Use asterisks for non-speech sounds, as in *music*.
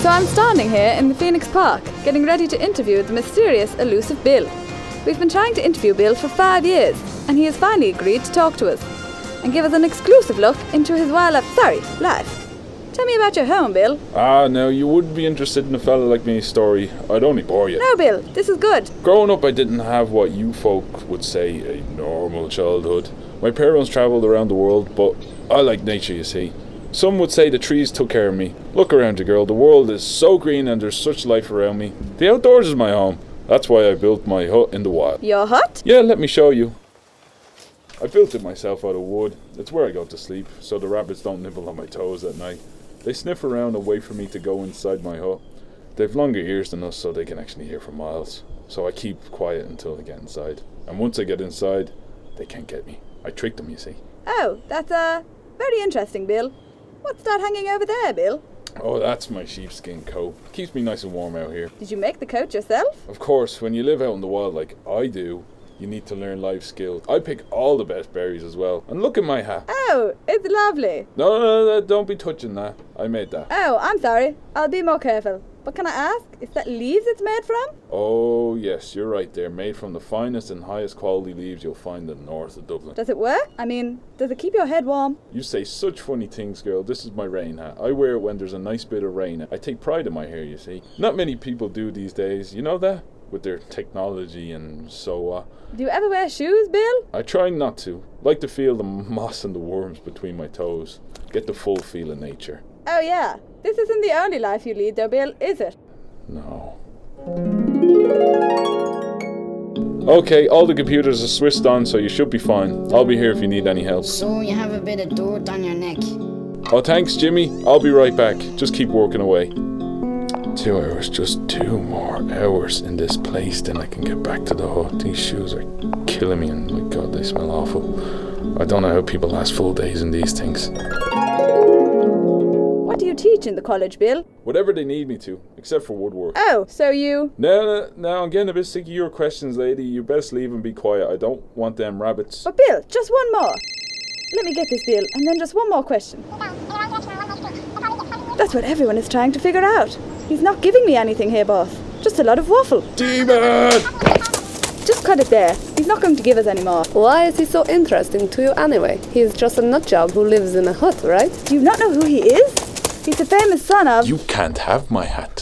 So I'm standing here in the Phoenix Park, getting ready to interview the mysterious, elusive Bil. We've been trying to interview Bil for five years, and he has finally agreed to talk to us and give us an exclusive look into his wild, sorry, life. Tell me about your home, Bil. Ah, now you wouldn't be interested in a fella like me's story. I'd only bore you. No, Bil, this is good. Growing up, I didn't have what you folk would say a normal childhood. My parents travelled around the world, but I like nature, you see. Some would say the trees took care of me. Look around you, girl. The world is so green and there's such life around me. The outdoors is my home. That's why I built my hut in the wild. Your hut? Yeah, let me show you. I built it myself out of wood. It's where I go to sleep, so the rabbits don't nibble on my toes at night. They sniff around and wait for me to go inside my hut. They've longer ears than us, so they can actually hear for miles. So I keep quiet until they get inside. And once I get inside, they can't get me. I trick them, you see. Oh, that's uh very interesting, Bil. What's that hanging over there, Bil? Oh, that's my sheepskin coat. Keeps me nice and warm out here. Did you make the coat yourself? Of course, when you live out in the wild like I do, you need to learn life skills. I pick all the best berries as well. And look at my hat. Oh, it's lovely. No, no, no, don't be touching that. I made that. Oh, I'm sorry. I'll be more careful. But can I ask, is that leaves it's made from? Oh, yes, you're right. They're made from the finest and highest quality leaves you'll find in the north of Dublin. Does it work? I mean, does it keep your head warm? You say such funny things, girl. This is my rain hat. I wear it when there's a nice bit of rain. I take pride in my hair, you see. Not many people do these days. You know that? With their technology and so uh, Do you ever wear shoes, Bil? I try not to. Like to feel the *laughs* moss and the worms between my toes. Get the full feel of nature. Oh, yeah. This isn't the only life you lead, though, Bil, is it? No. Okay, all the computers are switched on, so you should be fine. I'll be here if you need any help. So you have a bit of dirt on your neck. Oh, thanks, Jimmy. I'll be right back. Just keep working away. Two hours, just two more hours in this place, then I can get back to the hut. These shoes are killing me, and my god, they smell awful. I don't know how people last full days in these things. What you teach in the college, Bil? Whatever they need me to, except for woodwork. Oh, so you. No, no, no, I'm getting a bit sick of your questions, lady. You best leave and be quiet. I don't want them rabbits. But, Bil, just one more. Let me get this, Bil, and then just one more question. That's what everyone is trying to figure out. He's not giving me anything here, boss. Just a lot of waffle. Demon! Just cut it there. He's not going to give us any more. Why is he so interesting to you anyway? He's just a nutjob who lives in a hut, right? Do you not know who he is? He's the famous son of. You can't have my hat.